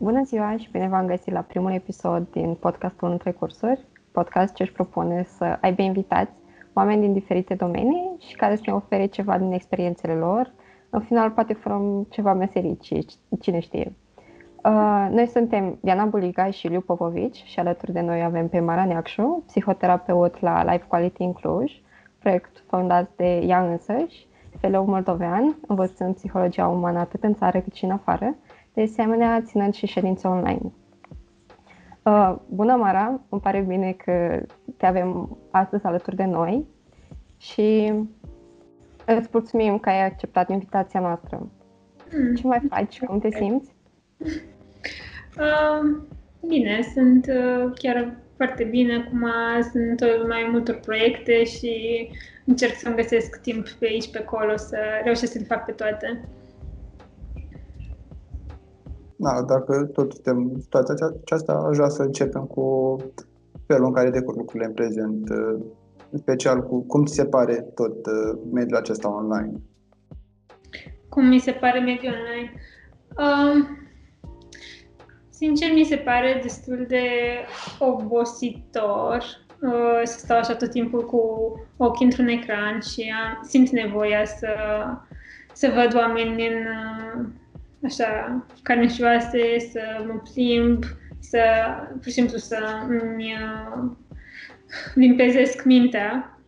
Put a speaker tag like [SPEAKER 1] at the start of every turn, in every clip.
[SPEAKER 1] bună ziua și bine v-am găsit la primul episod din podcastul Între Cursuri, podcast ce își propune să aibă invitați oameni din diferite domenii și care să ne ofere ceva din experiențele lor. În final, poate fără ceva meserii, cine știe. Uh, noi suntem Diana Buliga și Liu Popovici și alături de noi avem pe Mara Neacșu, psihoterapeut la Life Quality in Cluj, proiect fondat de ea însăși, fellow moldovean, învățând psihologia umană atât în țară cât și în afară, de asemenea ținând și ședințe online. Uh, bună, Mara! Îmi pare bine că te avem astăzi alături de noi și îți mulțumim că ai acceptat invitația noastră. Mm. Ce mai faci? Cum te simți?
[SPEAKER 2] Uh, bine, sunt uh, chiar foarte bine. Acum sunt mai multor proiecte și încerc să-mi găsesc timp pe aici, pe acolo, să reușesc să le fac pe toate.
[SPEAKER 3] Da, dacă tot suntem în situația aceasta, aș vrea să începem cu felul în care decurg lucrurile în prezent, în special cu cum ți se pare tot uh, mediul acesta online.
[SPEAKER 2] Cum mi se pare mediul online? Uh, sincer, mi se pare destul de obositor uh, să stau așa tot timpul cu ochii într-un ecran și am, simt nevoia să, să văd oameni în, uh, așa, carne și oase, să mă plimb, să, pur și simplu, să îmi uh, limpezesc mintea.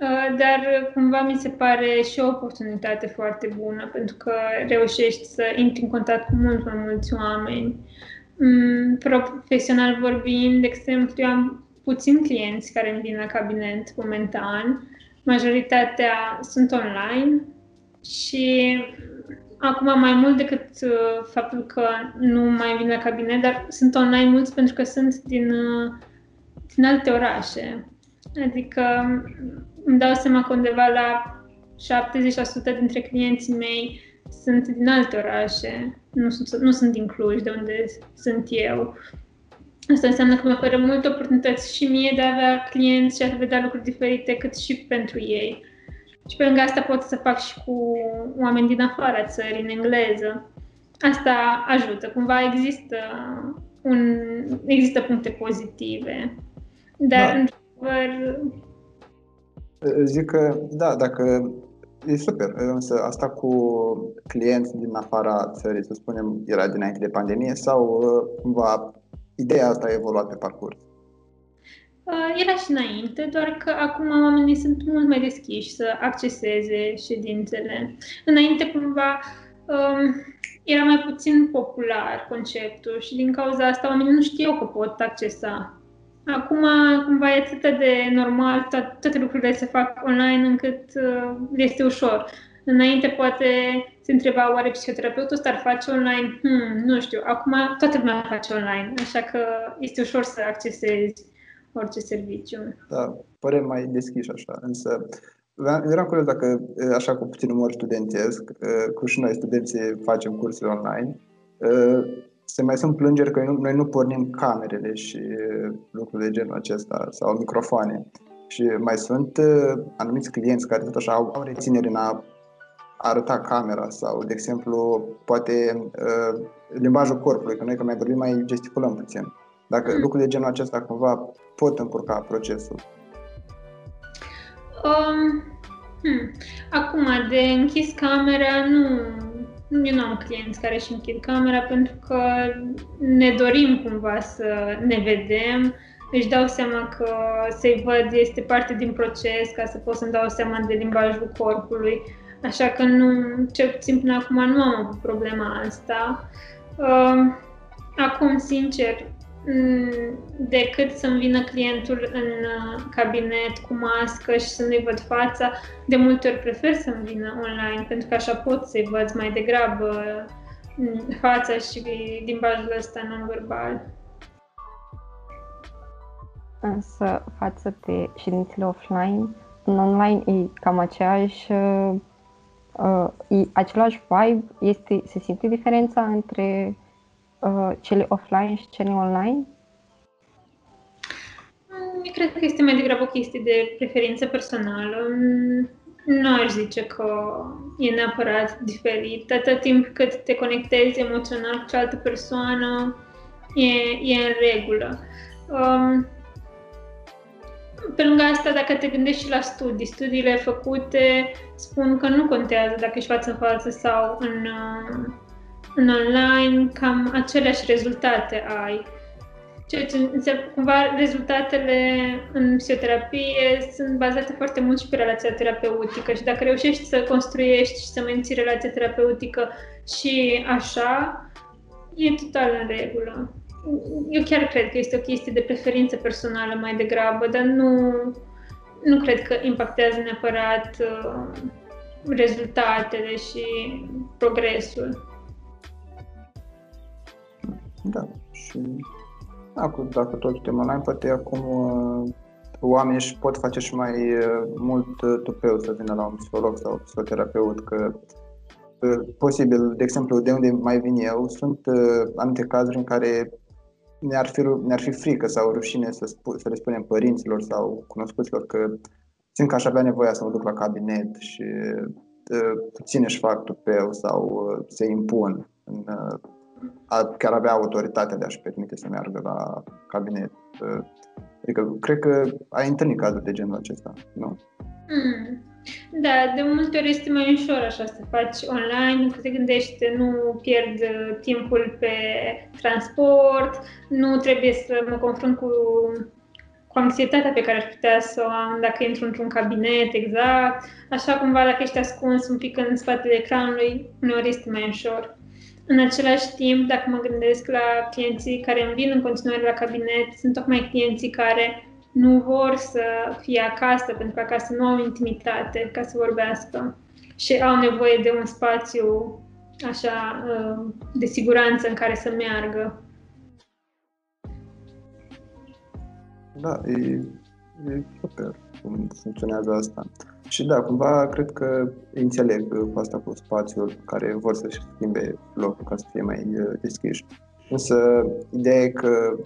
[SPEAKER 2] Uh, dar cumva mi se pare și o oportunitate foarte bună pentru că reușești să intri în contact cu mult mai mulți oameni. Mm, profesional vorbind, de exemplu, eu am puțini clienți care îmi vin la cabinet momentan. Majoritatea sunt online și acum mai mult decât uh, faptul că nu mai vin la cabinet, dar sunt online mulți pentru că sunt din, uh, din alte orașe. Adică îmi dau seama că undeva la 70% dintre clienții mei sunt din alte orașe, nu sunt, nu sunt din Cluj, de unde sunt eu. Asta înseamnă că mi oferă multe oportunități și mie de a avea clienți și a vedea lucruri diferite, cât și pentru ei. Și pe lângă asta pot să fac și cu oameni din afara țării, în engleză. Asta ajută. Cumva există, un, există puncte pozitive. Dar, da. într-adevăr...
[SPEAKER 3] Zic că, da, dacă E super, însă asta cu clienți din afara țării, să spunem, era dinainte de pandemie sau cumva ideea asta a evoluat pe parcurs?
[SPEAKER 2] Uh, era și înainte, doar că acum oamenii sunt mult mai deschiși să acceseze ședințele. Înainte, cumva, um, era mai puțin popular conceptul și din cauza asta oamenii nu știau că pot accesa. Acum, cumva, e atât de normal, toate lucrurile se fac online încât uh, este ușor. Înainte, poate se întreba, oare psihoterapeutul ăsta ar face online? Hmm, nu știu. Acum, toată lumea face online, așa că este ușor să accesezi orice serviciu.
[SPEAKER 3] Da, pare mai deschis așa, însă eram curios dacă, așa cu puțin umor studentesc, cu și noi studenții facem cursuri online, se mai sunt plângeri că noi nu pornim camerele și lucruri de genul acesta sau microfoane. Și mai sunt anumiți clienți care tot așa au, au reținere în a arăta camera sau, de exemplu, poate limbajul corpului, că noi că mai vorbim mai gesticulăm puțin. Dacă mm. lucruri de genul acesta cumva pot încurca procesul?
[SPEAKER 2] Um, hmm. Acum, de închis camera, nu, eu nu am clienți care își închid camera pentru că ne dorim cumva să ne vedem, își dau seama că să-i văd este parte din proces ca să pot să-mi dau seama de limbajul corpului. Așa că nu, cel puțin până acum nu am avut problema asta. Um, acum, sincer, Mm, decât să-mi vină clientul în uh, cabinet cu mască și să nu-i văd fața. De multe ori prefer să-mi vină online, pentru că așa pot să-i văd mai degrabă mm, fața și limbajul ăsta non-verbal.
[SPEAKER 1] Însă, față de ședințele offline, în online e cam aceeași, uh, uh e același vibe, este, se simte diferența între uh, cele offline și cele online?
[SPEAKER 2] Eu cred că este mai degrabă o chestie de preferință personală. nu aș zice că e neapărat diferit. Atât timp cât te conectezi emoțional cu cealaltă persoană, e, e în regulă. Um, pe lângă asta, dacă te gândești și la studii, studiile făcute spun că nu contează dacă ești față în față sau în, uh, în online, cam aceleași rezultate ai. Ceea ce înseamnă, cumva, rezultatele în psihoterapie sunt bazate foarte mult și pe relația terapeutică și dacă reușești să construiești și să menții relația terapeutică și așa, e total în regulă. Eu chiar cred că este o chestie de preferință personală mai degrabă, dar nu, nu cred că impactează neapărat uh, rezultatele și progresul.
[SPEAKER 3] Da, și Acum, dacă tot suntem online, poate acum uh, oamenii își pot face și mai uh, mult uh, tupeu să vină la un psiholog sau psihoterapeut, că posibil, de exemplu, de unde mai vin eu, sunt anumite cazuri în care ne-ar fi, ne-ar fi frică sau rușine să, spu- să le spunem părinților sau cunoscuților că simt că aș avea nevoie să mă duc la cabinet și puțin își fac tupeu sau se impun în a chiar avea autoritatea de a-și permite să meargă la cabinet. Adică, cred că ai întâlnit cazuri de genul acesta, nu?
[SPEAKER 2] Mm. Da, de multe ori este mai ușor așa să faci online, că te gândești, nu pierd timpul pe transport, nu trebuie să mă confrunt cu, cu anxietatea pe care aș putea să o am dacă intru într-un cabinet exact. Așa cumva, dacă ești ascuns un pic în spatele ecranului, uneori este mai ușor. În același timp, dacă mă gândesc la clienții care îmi vin în continuare la cabinet, sunt tocmai clienții care nu vor să fie acasă, pentru că acasă nu au intimitate ca să vorbească și au nevoie de un spațiu așa uh, de siguranță în care să meargă.
[SPEAKER 3] Da, e, e super cum funcționează asta. Și da, cumva cred că înțeleg cu asta cu spațiul care vor să-și schimbe locul ca să fie mai uh, deschiși. Însă ideea e că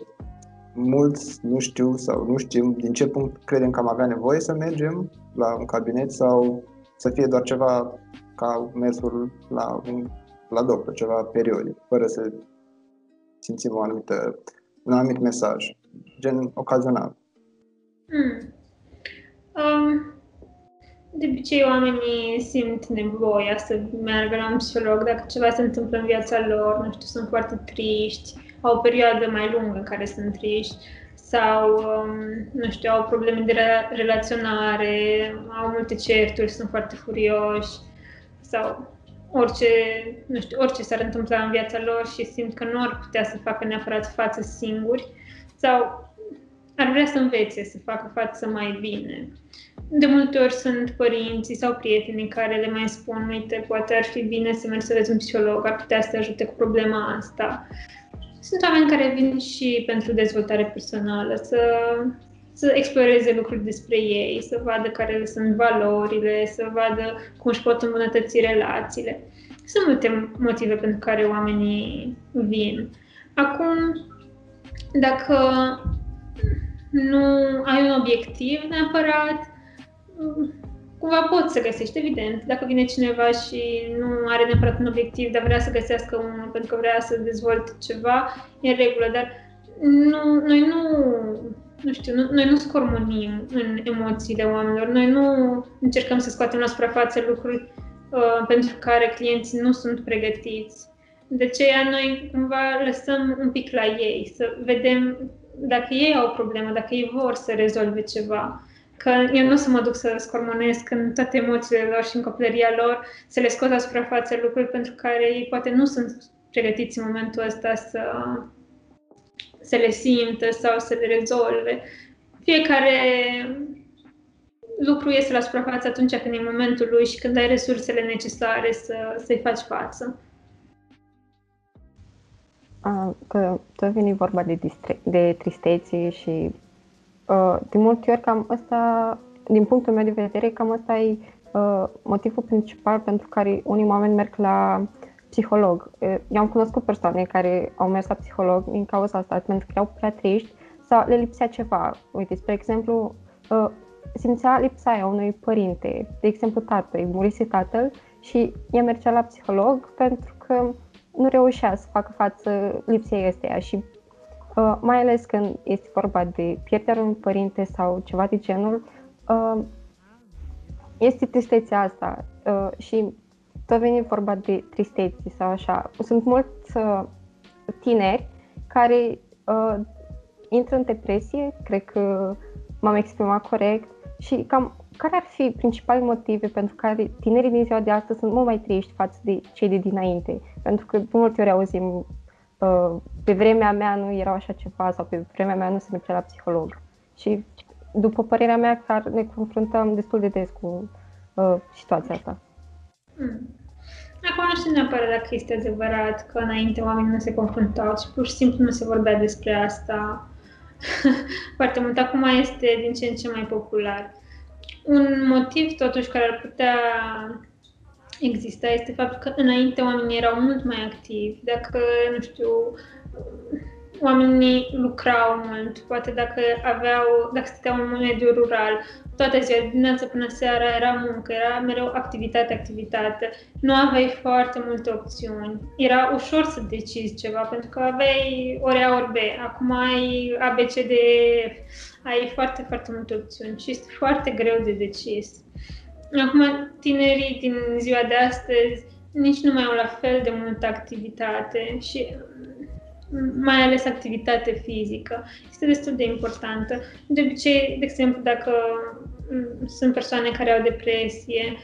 [SPEAKER 3] mulți nu știu sau nu știm din ce punct credem că am avea nevoie să mergem la un cabinet sau să fie doar ceva ca mersul la, un, la doctor, ceva periodic, fără să simțim o anumită, un anumit mesaj, gen ocazional.
[SPEAKER 2] Hmm. Um, de obicei, oamenii simt nevoia să meargă la un psiholog dacă ceva se întâmplă în viața lor, nu știu, sunt foarte triști, au o perioadă mai lungă în care sunt triști sau, um, nu știu, au probleme de re- relaționare, au multe certuri, sunt foarte furioși sau orice, nu știu, orice s-ar întâmpla în viața lor și simt că nu ar putea să facă neapărat față singuri sau ar vrea să învețe să facă față mai bine. De multe ori sunt părinții sau prietenii care le mai spun, uite, poate ar fi bine să mergi să vezi un psiholog, ar putea să te ajute cu problema asta. Sunt oameni care vin și pentru dezvoltare personală, să, să exploreze lucruri despre ei, să vadă care le sunt valorile, să vadă cum își pot îmbunătăți relațiile. Sunt multe motive pentru care oamenii vin. Acum, dacă nu ai un obiectiv neapărat, cumva poți să găsești, evident. Dacă vine cineva și nu are neapărat un obiectiv, dar vrea să găsească unul pentru că vrea să dezvolte ceva, e în regulă, dar nu, noi nu, nu știu, nu, noi nu scormonim în emoțiile oamenilor, noi nu încercăm să scoatem la suprafață lucruri uh, pentru care clienții nu sunt pregătiți. De aceea noi cumva lăsăm un pic la ei, să vedem dacă ei au o problemă, dacă ei vor să rezolve ceva. Că eu nu o să mă duc să scormonesc în toate emoțiile lor și în copilăria lor, să le scot la suprafață lucruri pentru care ei poate nu sunt pregătiți în momentul ăsta să, să le simtă sau să le rezolve. Fiecare lucru iese la suprafață atunci când e momentul lui și când ai resursele necesare să, să-i faci față
[SPEAKER 1] că tot vine vorba de, distre- de tristețe și uh, de multe ori cam asta, din punctul meu de vedere, cam asta e uh, motivul principal pentru care unii oameni merg la psiholog. Eu am cunoscut persoane care au mers la psiholog din cauza asta, pentru că erau prea triști sau le lipsea ceva. Uite, spre exemplu, uh, simțea lipsa aia unui părinte, de exemplu tatăl, îi murise tatăl și ea mergea la psiholog pentru că nu reușea să facă față lipsei astea și uh, mai ales când este vorba de pierderea unui părinte sau ceva de genul, uh, este tristețea asta uh, și tot vine vorba de tristețe sau așa. Sunt mulți uh, tineri care uh, intră în depresie, cred că m-am exprimat corect, și cam care ar fi principalele motive pentru care tinerii din ziua de astăzi sunt mult mai triști față de cei de dinainte? Pentru că de multe ori auzim uh, pe vremea mea nu era așa ceva sau pe vremea mea nu se mergea la psiholog. Și după părerea mea, chiar ne confruntăm destul de des cu uh, situația asta.
[SPEAKER 2] Hmm. Acum nu știu neapărat dacă este adevărat că înainte oamenii nu se confruntau și pur și simplu nu se vorbea despre asta foarte mult. Acum este din ce în ce mai popular. Un motiv, totuși, care ar putea exista este faptul că înainte oamenii erau mult mai activi. Dacă, nu știu, oamenii lucrau mult, poate dacă aveau, dacă stăteau în mediul rural, toată ziua, dimineața până seara era muncă, era mereu activitate, activitate. Nu aveai foarte multe opțiuni. Era ușor să decizi ceva, pentru că aveai ori A, ori B. Acum ai A, B, C, D, ai foarte, foarte multe opțiuni și este foarte greu de decis. Acum, tinerii din ziua de astăzi nici nu mai au la fel de multă activitate și mai ales activitate fizică. Este destul de importantă. De obicei, de exemplu, dacă mm, sunt persoane care au depresie,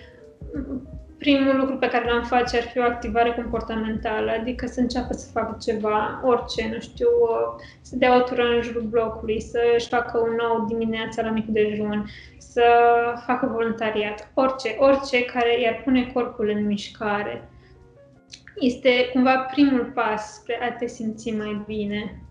[SPEAKER 2] primul lucru pe care l-am face ar fi o activare comportamentală, adică să înceapă să facă ceva, orice, nu știu, să dea o tură în jurul blocului, să-și facă un nou dimineața la mic dejun, să facă voluntariat, orice, orice care i-ar pune corpul în mișcare este cumva primul pas spre a te simți mai bine.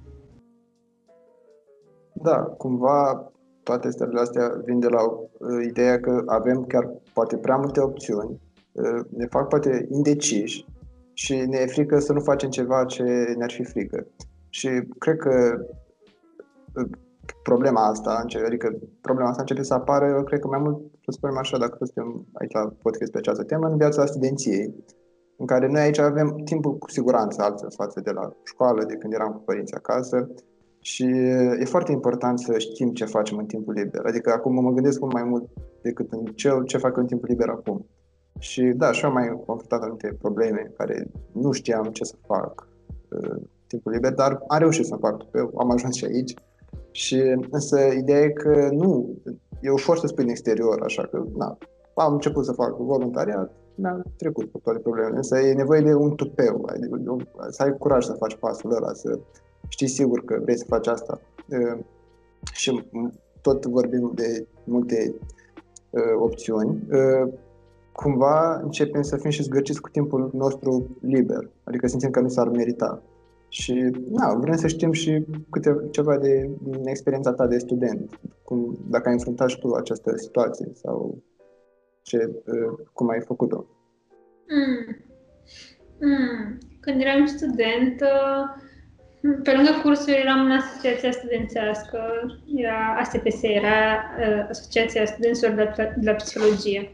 [SPEAKER 3] Da, cumva toate stările astea vin de la uh, ideea că avem chiar poate prea multe opțiuni, uh, ne fac poate indeciși și ne e frică să nu facem ceva ce ne-ar fi frică. Și cred că uh, problema asta, adică problema asta începe să apară, cred că mai mult, să spunem așa, dacă suntem aici la podcast pe această temă, în viața studenției în care noi aici avem timpul cu siguranță altfel față de la școală, de când eram cu părinții acasă și e foarte important să știm ce facem în timpul liber. Adică acum mă gândesc mult mai mult decât în ce, ce fac în timpul liber acum. Și da, și am mai confruntat anumite probleme care nu știam ce să fac uh, timpul liber, dar am reușit să fac eu, am ajuns și aici. Și însă ideea e că nu, e ușor să spui în exterior, așa că na, am început să fac voluntariat, mi-am trecut cu toate problemele. Însă e nevoie de un tupeu, adică să ai curaj să faci pasul ăla, să știi sigur că vrei să faci asta. Și tot vorbim de multe opțiuni. Cumva începem să fim și zgârciți cu timpul nostru liber, adică simțim că nu s-ar merita. Și na, vrem să știm și câte, ceva de experiența ta de student, cum, dacă ai înfruntat și tu această situație sau ce, uh, cum ai făcut-o? Mm.
[SPEAKER 2] Mm. Când eram student, pe lângă cursuri eram în asociația studențească, era ASPS, era uh, Asociația Studenților de la, de la Psihologie.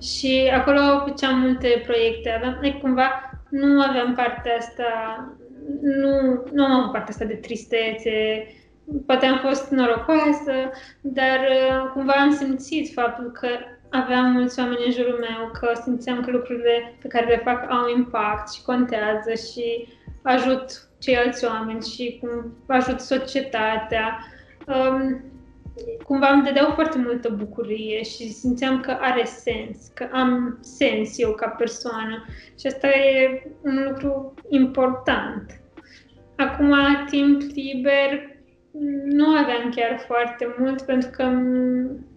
[SPEAKER 2] Și acolo făceam multe proiecte, aveam, like, cumva nu aveam partea asta, nu, nu am avut partea asta de tristețe, poate am fost norocoasă, dar uh, cumva am simțit faptul că aveam mulți oameni în jurul meu, că simțeam că lucrurile pe care le fac au impact și contează și ajut ceilalți oameni și cum ajut societatea. Um, cumva îmi dădeau foarte multă bucurie și simțeam că are sens, că am sens eu ca persoană și asta e un lucru important. Acum, timp liber, nu aveam chiar foarte mult pentru că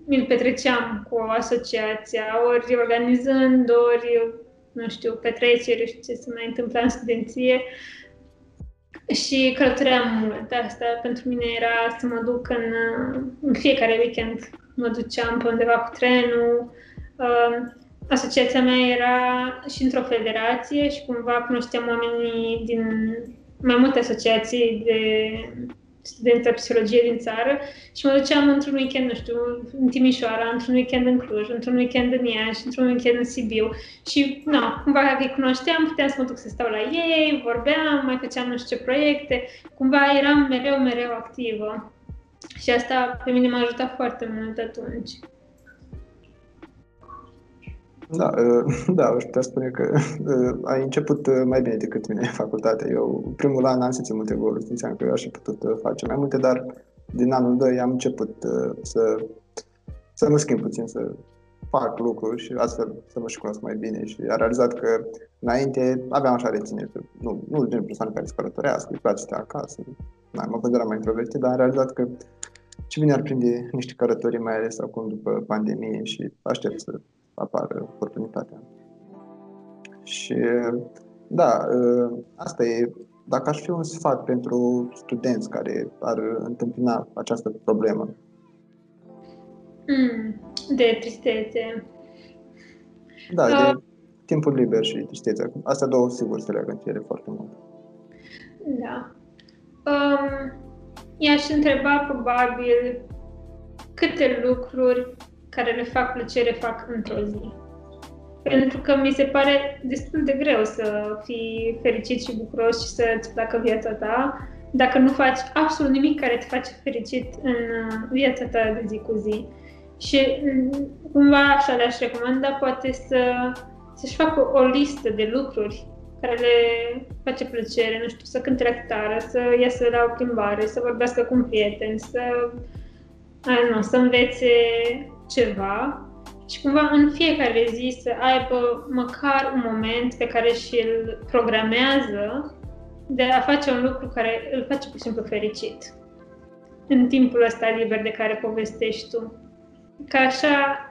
[SPEAKER 2] mi-l petreceam cu asociația, ori organizând, ori, nu știu, petreceri și ce se mai întâmpla în studenție. Și călătoream mult. Asta pentru mine era să mă duc în, în fiecare weekend. Mă duceam pe undeva cu trenul. Um, asociația mea era și într-o federație și cumva cunoșteam oamenii din mai multe asociații de studenți de psihologie din țară și mă duceam într-un weekend, nu știu, în Timișoara, într-un weekend în Cluj, într-un weekend în Iași, într-un weekend în Sibiu și, nu, cumva dacă îi cunoșteam, puteam să mă duc să stau la ei, vorbeam, mai făceam nu știu ce proiecte, cumva eram mereu, mereu activă. Și asta pe mine m-a ajutat foarte mult atunci.
[SPEAKER 3] Da, da, aș putea spune că ai început mai bine decât mine facultatea. Eu, primul an, am simțit multe goluri, simțeam că eu aș fi putut face mai multe, dar din anul 2 am început să, să mă schimb puțin, să fac lucruri și astfel să mă și cunosc mai bine și am realizat că înainte aveam așa reținere, nu, nu gen persoană care se călătorească, îi place să stea acasă, da, mă consideram mai introvertit, dar am realizat că ce bine ar prinde niște călătorii, mai ales acum după pandemie și aștept să apară oportunitatea. Și da, asta e, dacă aș fi un sfat pentru studenți care ar întâmpina această problemă.
[SPEAKER 2] Mm, de tristețe.
[SPEAKER 3] Da, uh. de timpul liber și tristețe. Astea două, sigur, se leagă între ele foarte mult.
[SPEAKER 2] Da. Um, i-aș întreba probabil câte lucruri care le fac plăcere fac într-o zi. Pentru că mi se pare destul de greu să fii fericit și bucuros și să-ți placă viața ta dacă nu faci absolut nimic care te face fericit în uh, viața ta de zi cu zi. Și mm, cumva așa le-aș recomanda poate să, să-și facă o listă de lucruri care le face plăcere, nu știu, să cânte la chitară, să iasă la o plimbare, să vorbească cu un prieten, să, nu, să învețe ceva și cumva în fiecare zi să aibă măcar un moment pe care și-l programează de a face un lucru care îl face pur și simplu fericit în timpul ăsta liber de care povestești tu. Ca așa,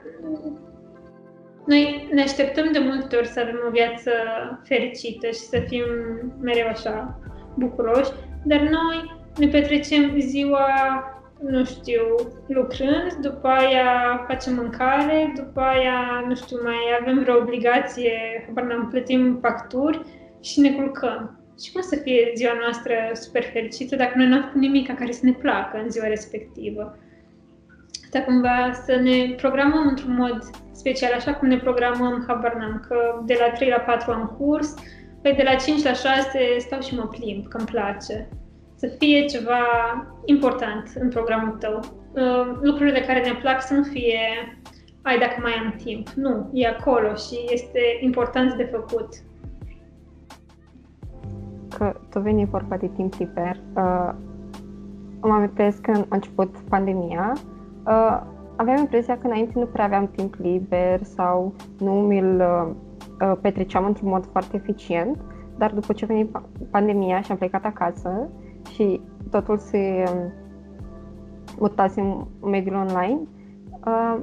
[SPEAKER 2] noi ne așteptăm de multe ori să avem o viață fericită și să fim mereu așa bucuroși, dar noi ne petrecem ziua nu știu, lucrând, după aia facem mâncare, după aia, nu știu, mai avem vreo obligație, habar n-am, plătim facturi și ne culcăm. Și cum să fie ziua noastră super fericită dacă noi nu am făcut nimic care să ne placă în ziua respectivă? Asta cumva să ne programăm într-un mod special, așa cum ne programăm, habar n-am, că de la 3 la 4 am curs, păi de la 5 la 6 stau și mă plimb, că îmi place să fie ceva important în programul tău. Uh, lucrurile care ne plac să nu fie ai dacă mai am timp. Nu, e acolo și este important de făcut.
[SPEAKER 1] Că tu veni vorba de timp liber. Uh, mă amintesc când a început pandemia, uh, aveam impresia că înainte nu prea aveam timp liber sau nu mi-l uh, uh petreceam într-un mod foarte eficient, dar după ce a venit pandemia și am plecat acasă, și totul se um, mutase în mediul online, uh,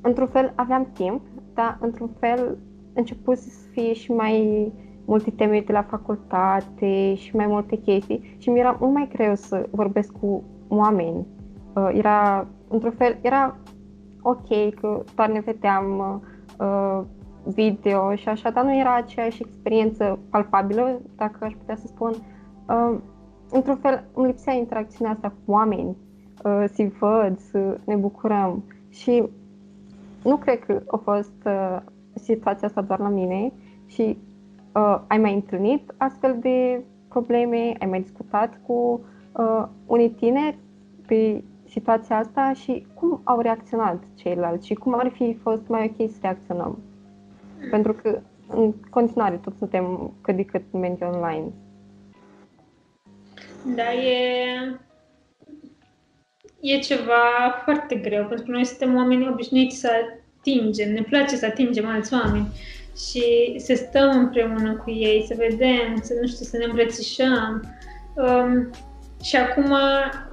[SPEAKER 1] într-un fel aveam timp, dar într-un fel început să fie și mai multe teme de la facultate și mai multe chestii și mi era mult mai greu să vorbesc cu oameni. Uh, era, într-un fel, era ok că doar ne vedeam uh, video și așa, dar nu era aceeași experiență palpabilă, dacă aș putea să spun. Uh, într-un fel, îmi lipsea interacțiunea asta cu oameni, uh, să-i văd, să ne bucurăm. Și nu cred că a fost uh, situația asta doar la mine și uh, ai mai întâlnit astfel de probleme, ai mai discutat cu uh, unii tineri pe situația asta și cum au reacționat ceilalți și cum ar fi fost mai ok să reacționăm. Pentru că în continuare tot suntem cât de cât mediul online.
[SPEAKER 2] Da, e, e ceva foarte greu, pentru că noi suntem oameni obișnuiți să atingem, ne place să atingem alți oameni și să stăm împreună cu ei, să vedem, să nu știu, să ne îmbrățișăm. Um, și acum,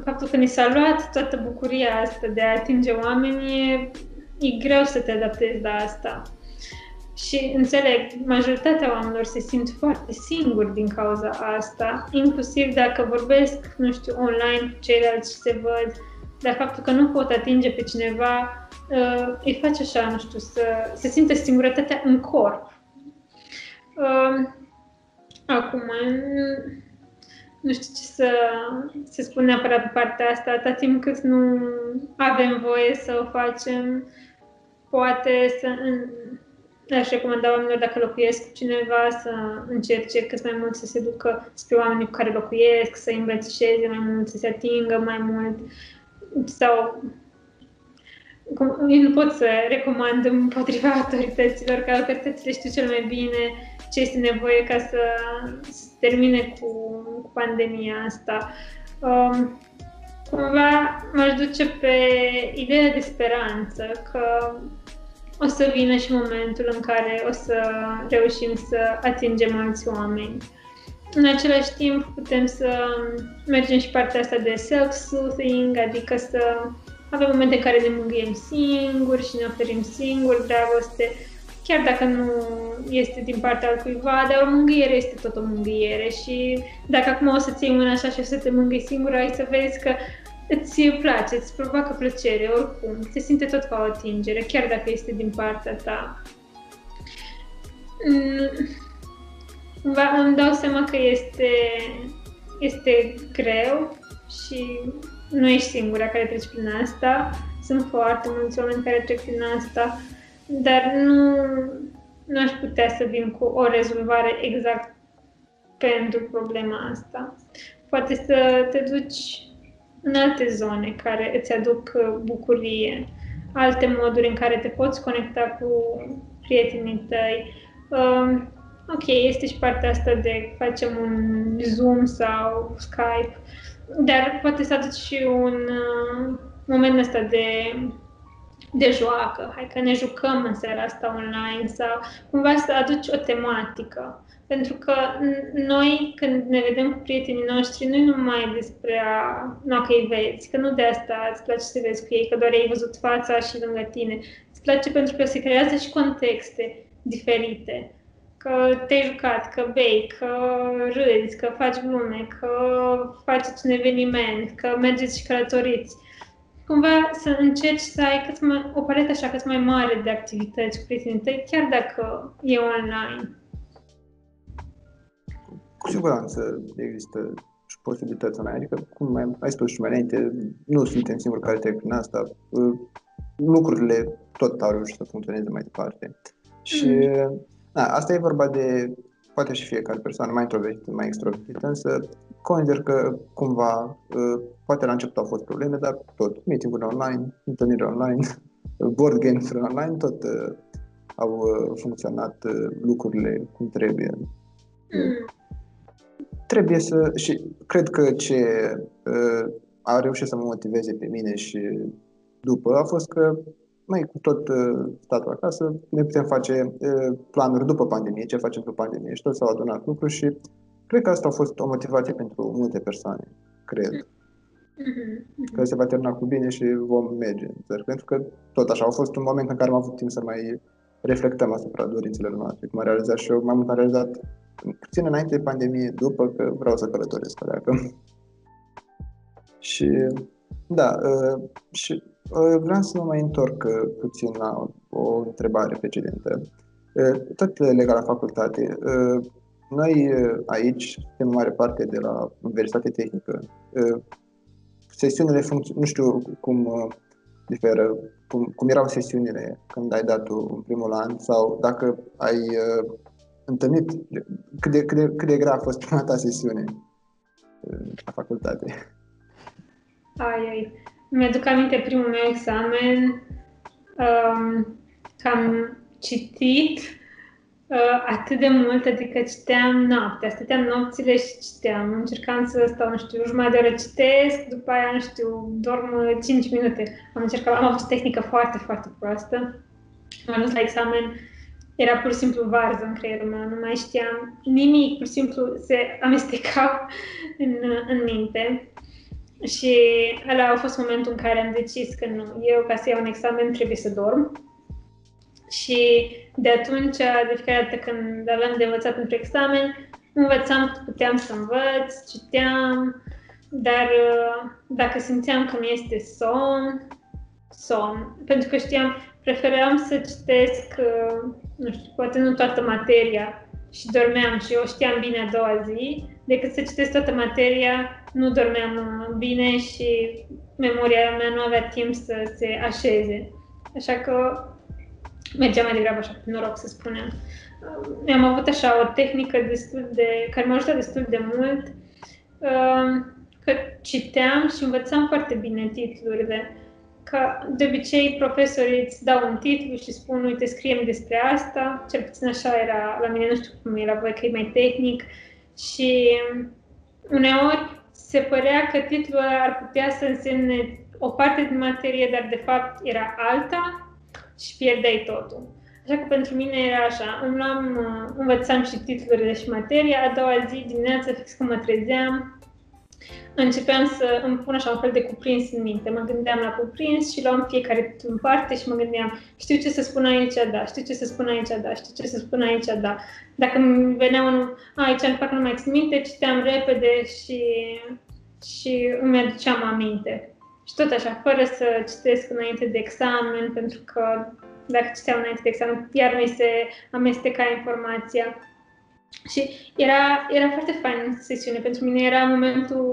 [SPEAKER 2] faptul că ni s-a luat toată bucuria asta de a atinge oameni, e, e greu să te adaptezi la asta. Și înțeleg, majoritatea oamenilor se simt foarte singuri din cauza asta, inclusiv dacă vorbesc, nu știu, online cu ceilalți și se văd, dar faptul că nu pot atinge pe cineva uh, îi face așa, nu știu, să se simte singurătatea în corp. Uh, acum, nu știu ce să, să spun neapărat pe partea asta, atâta timp cât nu avem voie să o facem, poate să aș recomanda oamenilor dacă locuiesc cu cineva să încerce cât mai mult să se ducă spre oamenii cu care locuiesc, să îmbrățișeze mai mult, să se atingă mai mult sau eu nu pot să recomand împotriva autorităților, că autoritățile știu cel mai bine ce este nevoie ca să se termine cu, cu pandemia asta. Um, cumva m-aș duce pe ideea de speranță, că o să vină și momentul în care o să reușim să atingem alți oameni. În același timp putem să mergem și partea asta de self-soothing, adică să avem momente în care ne mângâiem singuri și ne oferim singuri dragoste, chiar dacă nu este din partea altcuiva, dar o mângâiere este tot o mângâiere și dacă acum o să-ți iei mâna așa și o să te mângâi singur, ai să vezi că îți place, îți provoacă plăcere, oricum, se simte tot ca o atingere, chiar dacă este din partea ta. Mm, îmi dau seama că este, este greu și nu ești singura care treci prin asta. Sunt foarte mulți oameni care trec prin asta, dar nu, nu aș putea să vin cu o rezolvare exact pentru problema asta. Poate să te duci în alte zone care îți aduc uh, bucurie, alte moduri în care te poți conecta cu prietenii tăi. Um, ok, este și partea asta de facem un Zoom sau Skype, dar poate să aduci și un uh, moment ăsta de, de joacă. Hai că ne jucăm în seara asta online sau cumva să aduci o tematică. Pentru că noi, când ne vedem cu prietenii noștri, nu e numai despre a, nu, că îi vezi, că nu de asta îți place să vezi cu ei, că doar ai văzut fața și lângă tine. Îți place pentru că se creează și contexte diferite. Că te-ai jucat, că bei, că râzi, că faci glume, că faceți un eveniment, că mergeți și călătoriți. Cumva să încerci să ai cât mai, o paletă așa cât mai mare de activități cu prietenii tăi, chiar dacă e online
[SPEAKER 3] cu siguranță există și posibilități online. Adică, cum mai, ai spus și mai înainte, nu suntem singuri care trec prin asta. Uh, lucrurile tot au reușit să funcționeze mai departe. Și mm. da, asta e vorba de, poate și fiecare persoană, mai introvertită, mai extrovertită, însă consider că cumva, uh, poate la început au fost probleme, dar tot, meeting online, întâlniri online, board games online, tot uh, au funcționat lucrurile cum trebuie. Mm trebuie să, și cred că ce uh, a reușit să mă motiveze pe mine și după a fost că noi cu tot uh, statul acasă ne putem face uh, planuri după pandemie, ce facem după pandemie și tot s-au adunat lucruri și cred că asta a fost o motivație pentru multe persoane, cred. Mm-hmm. Că se va termina cu bine și vom merge în Pentru că tot așa a fost un moment în care am avut timp să mai reflectăm asupra dorințelor noastre. Cum am realizat și eu, mai mult am realizat puțin înainte de pandemie, după că vreau să călătoresc, dacă. și da, uh, și uh, vreau să mă mai întorc uh, puțin la o întrebare precedentă. Uh, tot legat la facultate, uh, noi uh, aici suntem în mare parte de la Universitate Tehnică. Uh, sesiunile funcț- nu știu cum uh, diferă, cum, cum erau sesiunile când ai dat în primul an sau dacă ai uh, întâlnit cât de, cât de, cât de grea a fost prima ta sesiune la facultate.
[SPEAKER 2] Ai, ai. Mi-aduc aminte primul meu examen um, că am citit uh, atât de mult, adică citeam noaptea, stăteam nopțile și citeam. Încercam să stau, nu știu, jumătate de oră citesc, după aia, nu știu, dorm 5 minute. Am încercat, am avut tehnică foarte, foarte proastă. Am ajuns la examen era pur și simplu varză în creierul meu, nu mai știam nimic, pur și simplu se amestecau în, în minte. Și ăla a fost momentul în care am decis că nu, eu ca să iau un examen trebuie să dorm. Și de atunci, de fiecare dată când aveam de învățat pentru examen, învățam cât puteam să învăț, citeam, dar dacă simțeam că nu este somn, somn. Pentru că știam, preferam să citesc nu știu, poate nu toată materia și dormeam și eu știam bine a doua zi, decât să citesc toată materia, nu dormeam uh, bine și memoria mea nu avea timp să se așeze. Așa că mergeam mai degrabă așa, pe noroc să spunem. Uh, am avut așa o tehnică destul de, care m-a ajutat destul de mult, uh, că citeam și învățam foarte bine titlurile. Ca de obicei, profesorii îți dau un titlu și spun, uite, scriem despre asta, cel puțin așa era la mine, nu știu cum e la voi, că e mai tehnic, și uneori se părea că titlul ar putea să însemne o parte din materie, dar de fapt era alta și pierdeai totul. Așa că pentru mine era așa, îmi luam, învățam și titlurile și materia, a doua zi dimineața, fix când mă trezeam, începeam să îmi pun așa un fel de cuprins în minte. Mă gândeam la cuprins și luam fiecare în parte și mă gândeam, știu ce să spun aici, da, știu ce să spun aici, da, știu ce să spun aici, da. Dacă îmi venea unul, aici parcă nu mai țin minte, citeam repede și, și îmi aduceam aminte. Și tot așa, fără să citesc înainte de examen, pentru că dacă citeam înainte de examen, iar mi se amesteca informația. Și era, era foarte fain sesiune. Pentru mine era momentul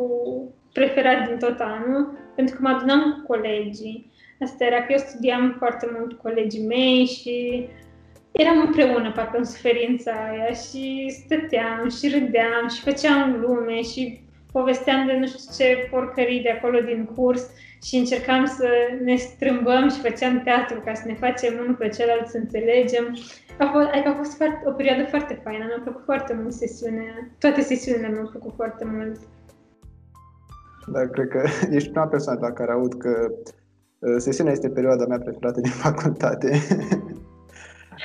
[SPEAKER 2] preferat din tot anul, pentru că mă adunam cu colegii. Asta era că eu studiam foarte mult cu colegii mei și eram împreună, parcă în suferința aia și stăteam și râdeam și făceam lume și povesteam de nu știu ce porcării de acolo din curs și încercam să ne strâmbăm și făceam teatru ca să ne facem unul pe celălalt să înțelegem. A fost, adică a fost foarte, o perioadă foarte faină, mi-a plăcut foarte mult sesiunea, toate sesiunile mi-au plăcut foarte mult.
[SPEAKER 3] Da, cred că ești prima persoană la care aud că uh, sesiunea este perioada mea preferată din facultate.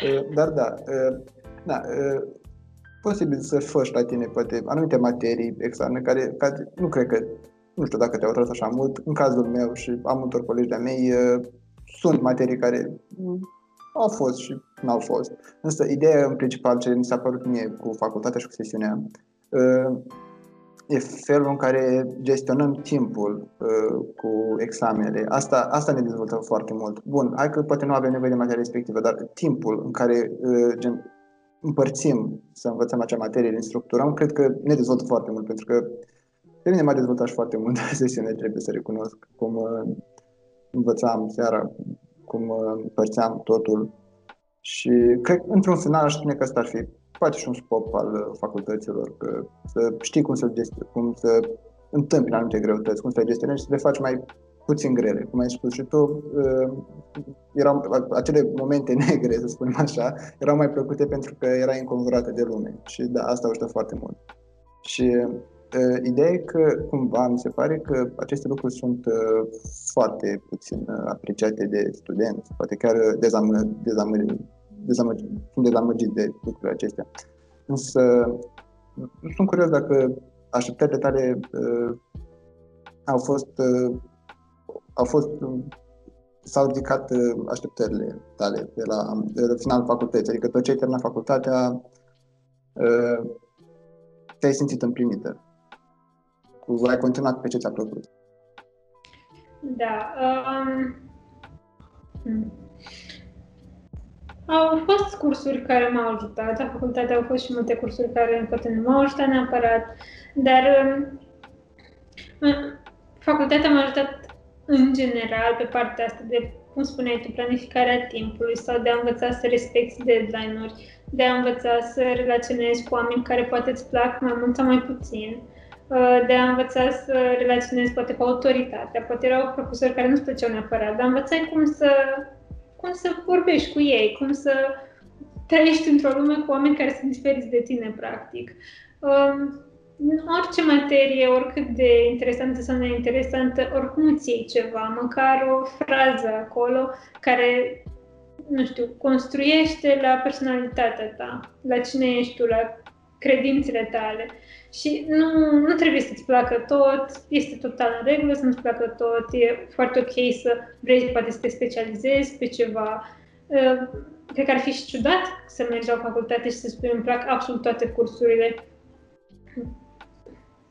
[SPEAKER 3] Uh, dar da, uh, da, posibil să faci la tine poate anumite materii, examene care, care nu cred că, nu știu dacă te-au tras așa mult, în cazul meu și am multor colegi de-a mei, sunt materii care au fost și n-au fost. Însă, ideea în principal ce mi s-a părut mie cu facultatea și cu sesiunea uh, e felul în care gestionăm timpul uh, cu examenele. Asta, asta ne dezvoltă foarte mult. Bun, hai că poate nu avem nevoie de materia respectivă, dar timpul în care uh, gen, împărțim să învățăm acea materie, din structurăm, cred că ne dezvoltă foarte mult, pentru că pe mine m-a dezvoltat și foarte mult sesiune, trebuie să recunosc, cum învățam seara, cum împărțeam totul. Și cred că, într-un final, aș spune că asta ar fi poate și un scop al uh, facultăților, că să știi cum să, gesti- cum să întâmpini anumite greutăți, cum să le gestionezi și să le faci mai puțin grele. Cum ai spus și tu, uh, erau acele momente negre, să spunem așa, erau mai plăcute pentru că era înconjurată de lume. Și da, asta ajută foarte mult. Și Uh, ideea e că, cumva, mi se pare că aceste lucruri sunt uh, foarte puțin uh, apreciate de studenți, poate chiar dezamă, dezamă, dezamă, sunt dezamăgit de lucrurile acestea. Însă, sunt curios dacă așteptările tale uh, au fost, uh, au fost s-au ridicat uh, așteptările tale de la, de la finalul facultății, adică tot ce ai terminat facultatea, uh, te-ai simțit împlinită ai continuat pe ce ți-a plăcut.
[SPEAKER 2] Da. Um, hmm. Au fost cursuri care m-au ajutat, la facultate au fost și multe cursuri care poate nu m-au ajutat neapărat, dar um, facultatea m-a ajutat în general pe partea asta de, cum spuneai tu, planificarea timpului sau de a învăța să respecti deadline-uri, de a învăța să relaționezi cu oameni care poate îți plac mai mult sau mai puțin. Uh, Uh, de a învăța să relaționezi poate cu autoritatea. Poate erau profesori care nu-ți plăceau neapărat, dar învățai cum să, cum să vorbești cu ei, cum să trăiești într-o lume cu oameni care sunt diferiți de tine, practic. Um, în orice materie, oricât de interesantă sau neinteresantă, oricum îți iei ceva, măcar o frază acolo care, nu știu, construiește la personalitatea ta, la cine ești tu, la credințele tale. Și nu, nu trebuie să-ți placă tot, este total în regulă să nu-ți placă tot, e foarte ok să vrei poate să te specializezi pe ceva. Uh, cred că ar fi și ciudat să mergi la o facultate și să spui îmi plac absolut toate cursurile.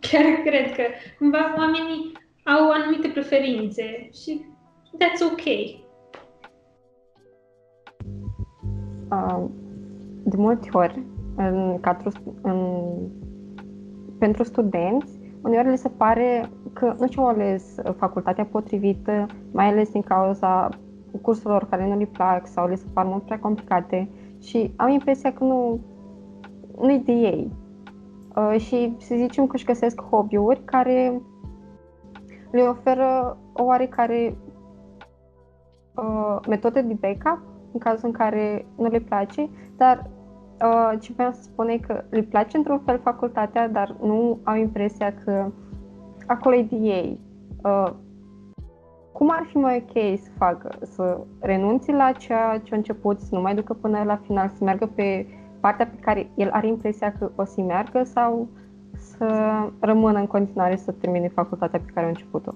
[SPEAKER 2] Chiar cred că cumva oamenii au anumite preferințe și that's ok.
[SPEAKER 1] Uh, de multe ori, în cadrul, în pentru studenți, uneori le se pare că nu și-au ales facultatea potrivită, mai ales din cauza cursurilor care nu le plac sau le se par mult prea complicate și am impresia că nu, nu-i de ei. Uh, și să zicem că își găsesc hobby-uri care le oferă o oarecare uh, metodă de backup în cazul în care nu le place, dar uh, ce vreau să spun e că le place într-un fel facultatea, dar nu au impresia că acolo e de ei. Uh, cum ar fi mai ok să facă? Să renunțe la ceea ce a început, să nu mai ducă până la final, să meargă pe partea pe care el are impresia că o să meargă sau să rămână în continuare să termine facultatea pe care a început-o?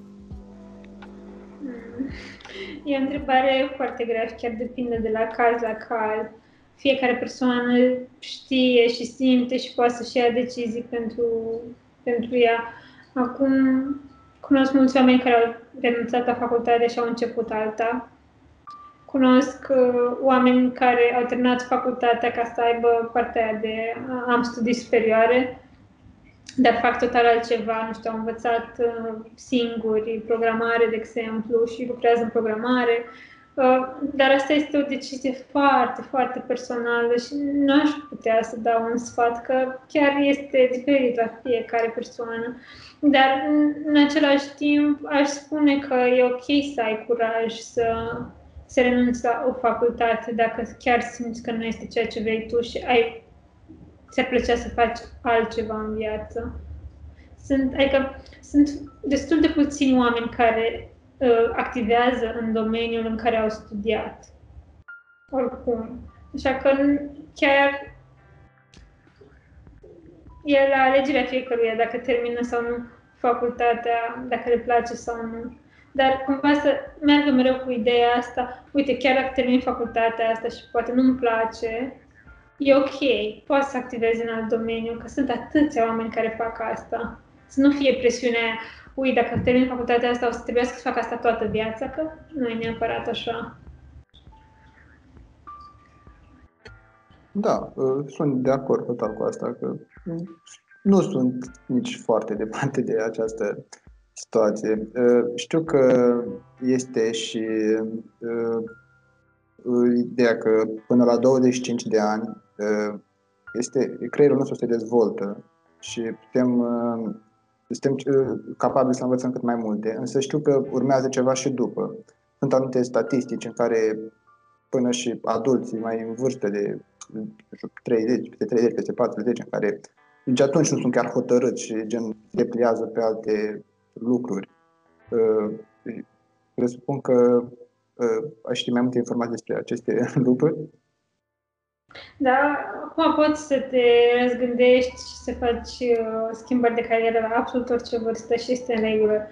[SPEAKER 2] E o întrebare foarte grea și chiar depinde de la caz la caz. Fiecare persoană știe și simte și poate să-și ia decizii pentru, pentru ea. Acum, cunosc mulți oameni care au renunțat la facultate și au început alta. Cunosc uh, oameni care au terminat facultatea ca să aibă partea de am studii superioare dar fac total altceva, nu știu, au învățat uh, singuri programare, de exemplu, și lucrează în programare. Uh, dar asta este o decizie foarte, foarte personală și nu aș putea să dau un sfat că chiar este diferit la fiecare persoană. Dar în același timp aș spune că e ok să ai curaj să, să renunți la o facultate dacă chiar simți că nu este ceea ce vrei tu și ai ți-ar plăcea să faci altceva în viață. Sunt, adică, sunt destul de puțini oameni care uh, activează în domeniul în care au studiat. Oricum. Așa că chiar e la alegerea fiecăruia dacă termină sau nu facultatea, dacă le place sau nu. Dar cumva să meargă mereu cu ideea asta, uite, chiar dacă termin facultatea asta și poate nu-mi place, e ok, poți să activezi în alt domeniu, că sunt atâția oameni care fac asta. Să nu fie presiunea ui, dacă termin facultatea asta, o să trebuiască să fac asta toată viața, că nu e neapărat așa.
[SPEAKER 3] Da, uh, sunt de acord total cu asta, că nu sunt nici foarte departe de această situație. Uh, știu că este și uh, ideea că până la 25 de ani este, creierul nostru se dezvoltă și putem, suntem capabili să învățăm cât mai multe, însă știu că urmează ceva și după. Sunt anumite statistici în care până și adulții mai în vârstă de 30, peste 30, peste 40, în care nici atunci nu sunt chiar hotărâți și gen se pliază pe alte lucruri. Presupun că aș ști mai multe informații despre aceste lucruri.
[SPEAKER 2] Da, acum poți să te răzgândești și să faci uh, schimbări de carieră la absolut orice vârstă și este în regulă.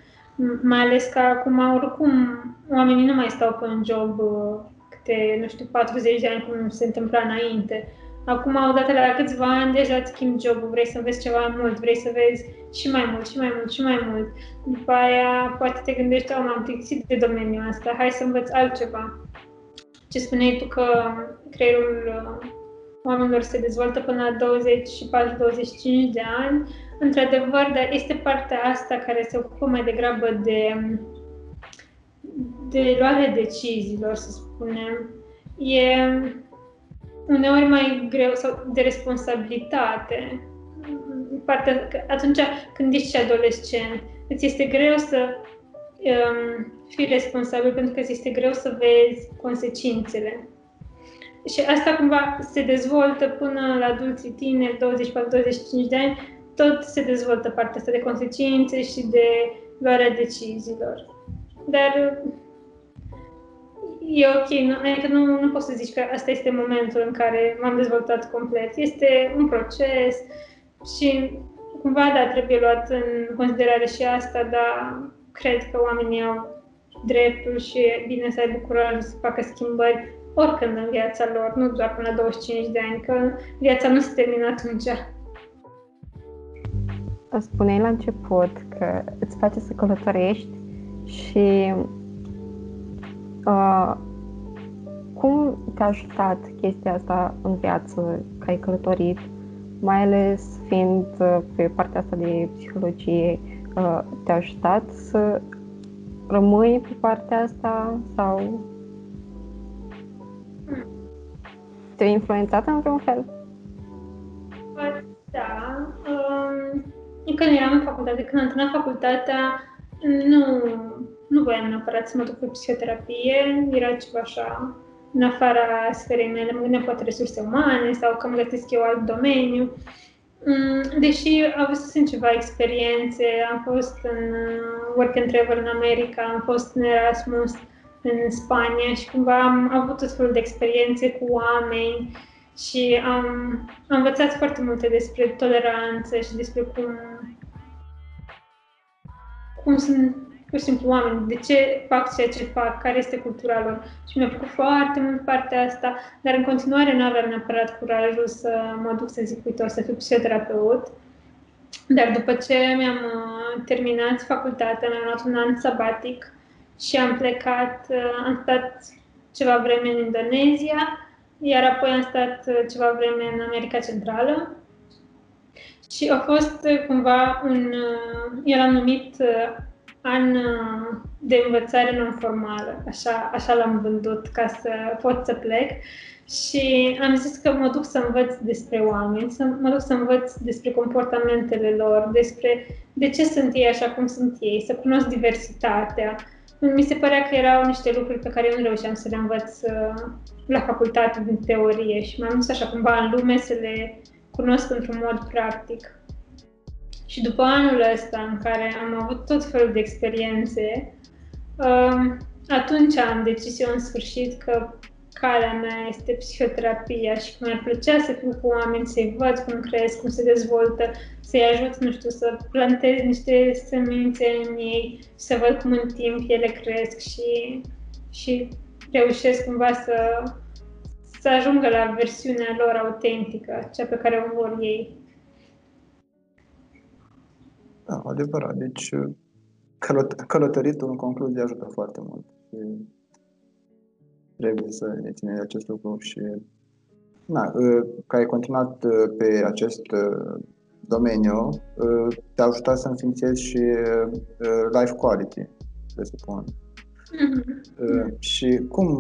[SPEAKER 2] Mai ales că acum, oricum, oamenii nu mai stau pe un job uh, câte, nu știu, 40 de ani cum se întâmpla înainte. Acum, odată la câțiva ani, deja îți schimbi jobul, vrei să înveți ceva mult, vrei să vezi și mai mult, și mai mult, și mai mult. După aia, poate te gândești, oh, m-am plictisit de domeniul ăsta, hai să învăț altceva. Ce spuneai tu că creierul uh, oamenilor se dezvoltă până la 24-25 de ani, într-adevăr, dar este partea asta care se ocupă mai degrabă de, de luarea deciziilor, să spunem. E uneori mai greu sau de responsabilitate. Partea, atunci când ești adolescent, îți este greu să um, fii responsabil pentru că îți este greu să vezi consecințele. Și asta cumva se dezvoltă până la adulții tineri, 24-25 de ani, tot se dezvoltă partea asta de consecințe și de luarea deciziilor. Dar e ok, nu, adică nu, nu poți să zici că asta este momentul în care m-am dezvoltat complet. Este un proces și cumva, da, trebuie luat în considerare și asta, dar cred că oamenii au dreptul și e bine să aibă curajul să facă schimbări oricând în viața lor, nu doar până la 25 de ani, că viața nu se termină atunci.
[SPEAKER 1] Spuneai la început că îți place să călătorești și uh, cum te-a ajutat chestia asta în viață, că ai călătorit mai ales fiind pe partea asta de psihologie, te-a ajutat să rămâi pe partea asta sau te-a influențat în vreun fel?
[SPEAKER 2] Da. Um, când eram în facultate, când am terminat facultatea, nu, nu voiam neapărat să mă duc pe psihoterapie, era ceva așa în afara sferei mele, mă gândeam poate resurse umane sau că mă găsesc eu alt domeniu. Mm, deși au avut ceva experiențe, am fost în uh, work and travel în America, am fost în Erasmus în Spania și cumva am avut tot felul de experiențe cu oameni și am, am învățat foarte multe despre toleranță și despre cum, cum sunt pur și simplu oameni, de ce fac ceea ce fac, care este cultura lor. Și mi-a plăcut foarte mult partea asta, dar în continuare nu aveam neapărat curajul să mă duc să zic, uite, o să fiu psihoterapeut. Dar după ce mi-am uh, terminat facultatea, mi-am luat un an sabatic și am plecat, uh, am stat ceva vreme în Indonezia, iar apoi am stat uh, ceva vreme în America Centrală. Și a fost cumva un, el am numit an uh, de învățare non-formală, așa, așa l-am vândut ca să pot să plec și am zis că mă duc să învăț despre oameni, să mă duc să învăț despre comportamentele lor, despre de ce sunt ei așa cum sunt ei, să cunosc diversitatea. Mi se părea că erau niște lucruri pe care eu nu reușeam să le învăț uh, la facultate din teorie și m-am dus așa cumva în lume să le cunosc într-un mod practic. Și după anul ăsta în care am avut tot felul de experiențe, um, atunci am decis eu în sfârșit că calea mea este psihoterapia și că mi-ar plăcea să fiu cu oameni, să-i văd cum cresc, cum se dezvoltă, să-i ajut, nu știu, să plantez niște semințe în ei și să văd cum în timp ele cresc și, și reușesc cumva să, să ajungă la versiunea lor autentică, cea pe care o vor ei.
[SPEAKER 3] Da, adevărat. Deci călăt- călătoritul în concluzie ajută foarte mult. Și trebuie să ne ținem de acest lucru și na, că ai continuat pe acest domeniu, te-a ajutat să înființezi și life quality, presupun. Mm-hmm. Și cum,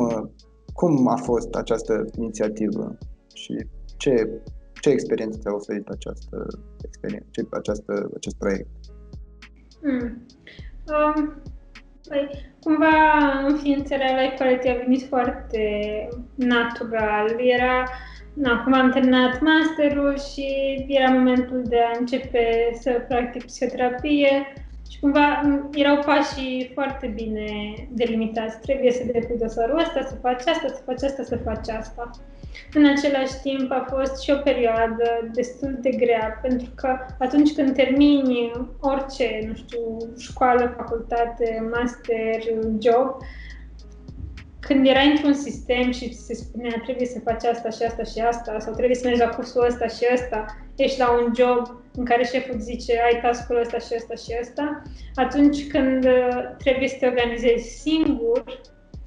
[SPEAKER 3] cum a fost această inițiativă și ce ce experiență ți-a oferit această experiență, ce, această, acest proiect?
[SPEAKER 2] Hmm. Um, păi, cumva înființarea la Equality a venit foarte natural. Era, na, acum am terminat masterul și era momentul de a începe să practic psihoterapie și cumva erau pașii foarte bine delimitați. Trebuie să depui dosarul ăsta, să faci asta, să faci asta, să faci asta. În același timp a fost și o perioadă destul de grea, pentru că atunci când termini orice, nu știu, școală, facultate, master, job, când erai într-un sistem și se spunea trebuie să faci asta și asta și asta sau trebuie să mergi la cursul ăsta și ăsta, ești la un job în care șeful zice ai task-ul ăsta și ăsta și ăsta, atunci când trebuie să te organizezi singur,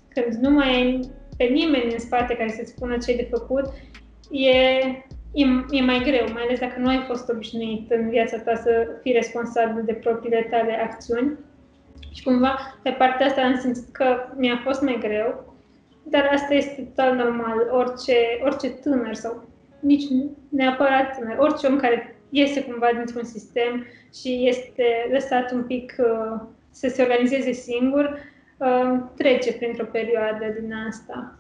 [SPEAKER 2] când nu mai ai pe nimeni în spate care să-ți spună ce ai de făcut, e, e, e mai greu, mai ales dacă nu ai fost obișnuit în viața ta să fii responsabil de propriile tale acțiuni. Și cumva, pe partea asta am simțit că mi-a fost mai greu, dar asta este total normal. Orice, orice tânăr sau nici neapărat tânăr, orice om care iese cumva dintr-un sistem și este lăsat un pic uh, să se organizeze singur, Uh, trece printr-o perioadă din asta.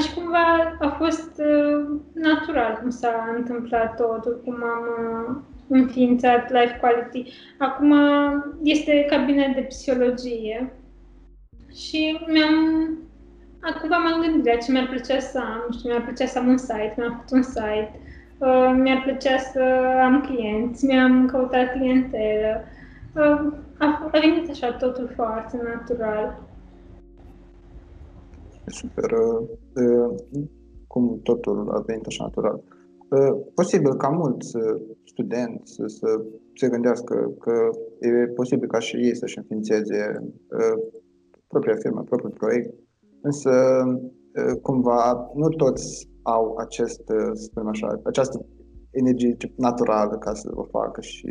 [SPEAKER 2] Și cumva a fost uh, natural cum s-a întâmplat totul, cum am uh, înființat Life Quality. Acum este cabinet de psihologie și mi-am Acum m-am gândit la ce mi-ar plăcea să am. Nu știu, mi-ar plăcea să am un site, mi-am făcut un site, uh, mi-ar plăcea să am clienți, mi-am căutat clientelă, a, a venit așa totul foarte natural.
[SPEAKER 3] Super. Cum totul a venit așa natural. Posibil ca mulți studenți să, să se gândească că e posibil ca și ei să-și înființeze propria firmă, propriul proiect, însă cumva nu toți au acest, să spunem așa, această energie naturală ca să o facă și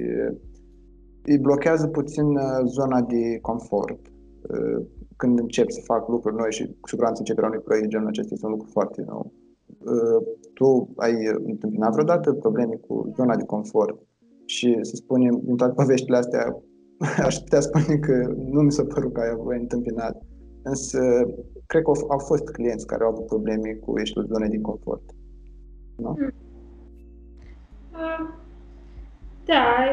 [SPEAKER 3] îi blochează puțin uh, zona de confort. Uh, când încep să fac lucruri noi și cu siguranță începerea unui proiect de genul acesta este un lucru foarte nou. Uh, tu ai întâmpinat vreodată probleme cu zona de confort și să spunem, din toate poveștile astea, aș putea spune că nu mi s-a părut că ai, ai întâmpinat. Însă, cred că au, au fost clienți care au avut probleme cu ieșitul zone din confort. Nu?
[SPEAKER 2] Mm. Da,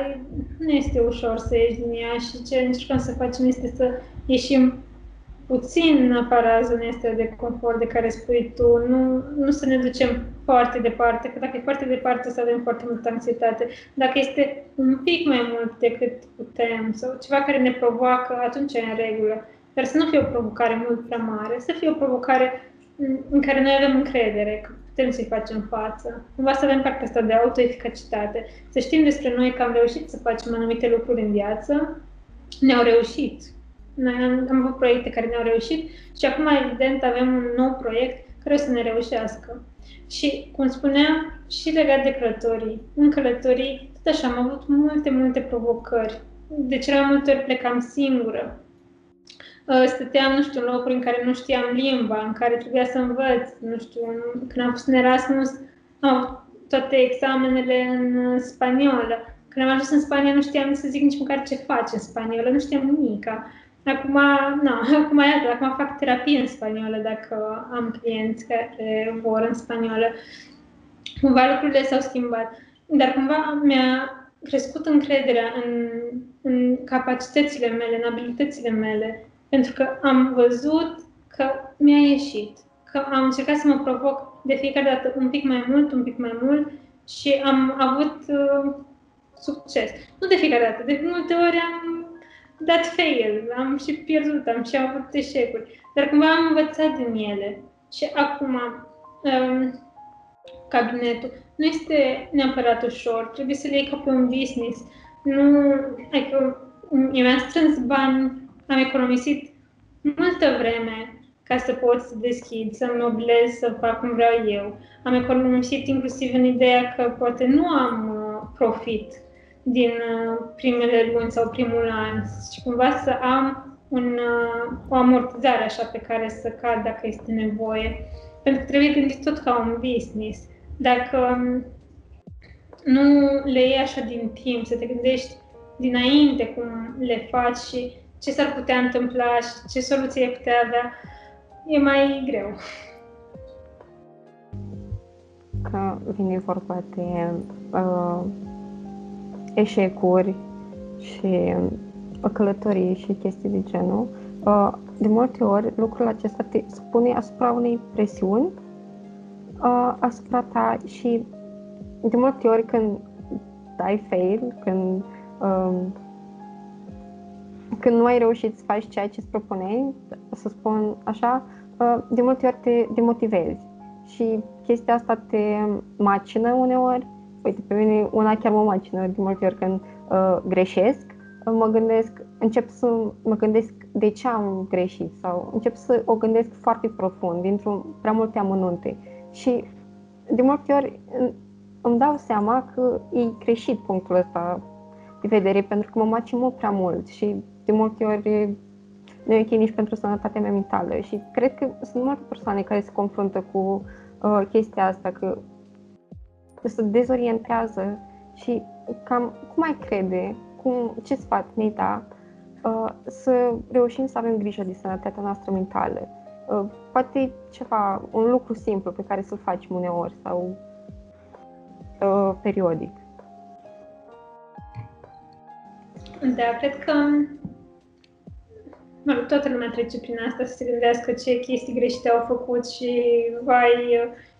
[SPEAKER 2] nu este ușor să ieși din ea și ce încercăm să facem este să ieșim puțin în afara zonei astea de confort de care spui tu, nu, nu să ne ducem foarte departe, că dacă e foarte departe să avem foarte multă anxietate, dacă este un pic mai mult decât putem sau ceva care ne provoacă, atunci e în regulă. Dar să nu fie o provocare mult prea mare, să fie o provocare în care noi avem încredere că putem să-i facem față. Cumva să avem partea asta de autoeficacitate, să știm despre noi că am reușit să facem anumite lucruri în viață, ne-au reușit. Noi am, am avut proiecte care ne-au reușit și acum, evident, avem un nou proiect care o să ne reușească. Și, cum spuneam, și legat de călătorii. În călătorii, tot așa, am avut multe, multe provocări. De cele mai multe ori plecam singură. Uh, stăteam, nu știu, în locuri în care nu știam limba, în care trebuia să învăț, nu știu, când am fost în Erasmus, am toate examenele în spaniolă. Când am ajuns în Spania nu știam să zic nici măcar ce face în spaniolă, nu știam nimic. Acum, nu, acum, iată, acum fac terapie în spaniolă dacă am clienți care vor în spaniolă. Cumva lucrurile s-au schimbat. Dar cumva mi-a crescut încrederea în, în capacitățile mele, în abilitățile mele pentru că am văzut că mi-a ieșit, că am încercat să mă provoc de fiecare dată un pic mai mult, un pic mai mult și am avut uh, succes. Nu de fiecare dată, de multe ori am dat fail, am și pierdut, am și avut eșecuri, dar cumva am învățat din ele. Și acum, um, cabinetul nu este neapărat ușor, trebuie să le iei ca pe un business. Nu, adică mi-am strâns bani am economisit multă vreme ca să pot să deschid, să mă oblez să fac cum vreau eu. Am economisit inclusiv în ideea că poate nu am uh, profit din uh, primele luni sau primul an și cumva să am un, uh, o amortizare așa pe care să cad dacă este nevoie. Pentru că trebuie gândit tot ca un business. Dacă um, nu le iei așa din timp, să te gândești dinainte cum le faci și ce s-ar putea întâmpla și ce soluție ai putea avea, e mai greu.
[SPEAKER 1] Că vine vorba de uh, eșecuri și uh, călătorii și chestii de genul, uh, de multe ori lucrul acesta te spune asupra unei presiuni uh, asupra ta și de multe ori când dai fail, când uh, când nu ai reușit să faci ceea ce îți propuneai, să spun așa, uh, de multe ori te demotivezi. Și chestia asta te macină uneori. Uite, pe mine una chiar mă macină de multe ori când uh, greșesc, uh, mă gândesc, încep să mă gândesc de ce am greșit sau încep să o gândesc foarte profund, dintr-un prea multe amănunte. Și de multe ori îmi dau seama că e greșit punctul ăsta de vedere pentru că mă maci mult prea mult și de multe ori nu e ok nici pentru sănătatea mea mentală și cred că sunt multe persoane care se confruntă cu uh, chestia asta, că se dezorientează și cam cum ai crede, cum, ce sfat ne da uh, să reușim să avem grijă de sănătatea noastră mentală. Uh, poate ceva, un lucru simplu pe care să-l facem uneori sau uh, periodic.
[SPEAKER 2] Da, cred că mă rog, toată lumea trece prin asta să se gândească ce chestii greșite au făcut și vai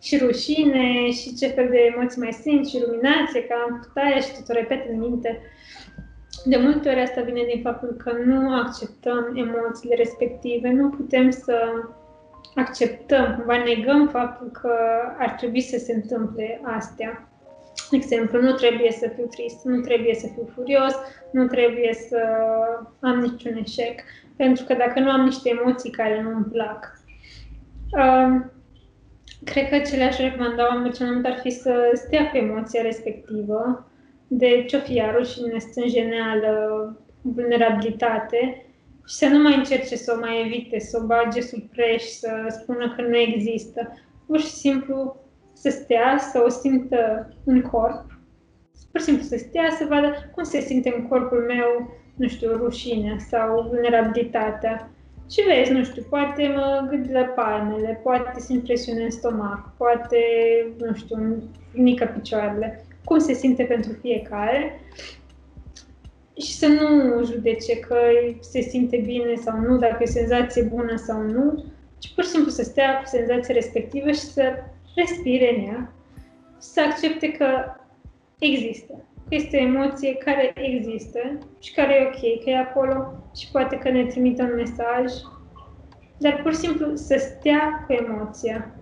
[SPEAKER 2] și rușine și ce fel de emoții mai simt și ruminație, că am făcut aia și tot o repet în minte. De multe ori asta vine din faptul că nu acceptăm emoțiile respective, nu putem să acceptăm, cumva negăm faptul că ar trebui să se întâmple astea. Exemplu, nu trebuie să fiu trist, nu trebuie să fiu furios, nu trebuie să am niciun eșec pentru că dacă nu am niște emoții care nu îmi plac. Uh, cred că ce le-aș recomanda oamenilor ar fi să stea cu emoția respectivă, de ce-o fi rușine, stânjeneală, vulnerabilitate, și să nu mai încerce să o mai evite, să o bage sub preș, să spună că nu există. Pur și simplu să stea, să o simtă în corp, pur și simplu să stea, să vadă cum se simte în corpul meu, nu știu, rușinea sau vulnerabilitatea. Și vezi, nu știu, poate mă gând la palmele, poate simt presiune în stomac, poate, nu știu, mică picioarele. Cum se simte pentru fiecare și să nu judece că se simte bine sau nu, dacă e senzație bună sau nu, ci pur și simplu să stea cu senzația respectivă și să respire în ea și să accepte că există. Că este o emoție care există și care e ok, că e acolo și poate că ne trimite un mesaj, dar pur și simplu să stea cu emoția.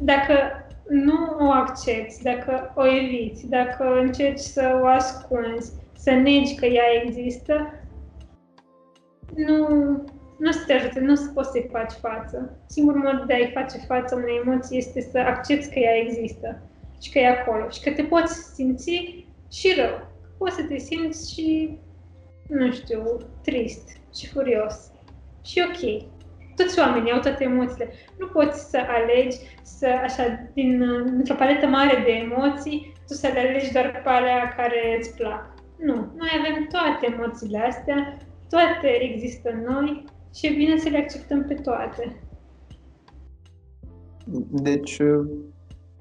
[SPEAKER 2] Dacă nu o accepti, dacă o eviți, dacă încerci să o ascunzi, să negi că ea există, nu, nu o să te ajute, nu o să poți să-i faci față. Singurul mod de a-i face față unei emoții este să accepti că ea există și că e acolo și că te poți simți și rău. Poți să te simți și, nu știu, trist și furios. Și ok. Toți oamenii au toate emoțiile. Nu poți să alegi să, așa, din, într-o paletă mare de emoții, tu să le alegi doar pe alea care îți plac. Nu, noi avem toate emoțiile astea, toate există în noi și e bine să le acceptăm pe toate.
[SPEAKER 3] Deci, ca,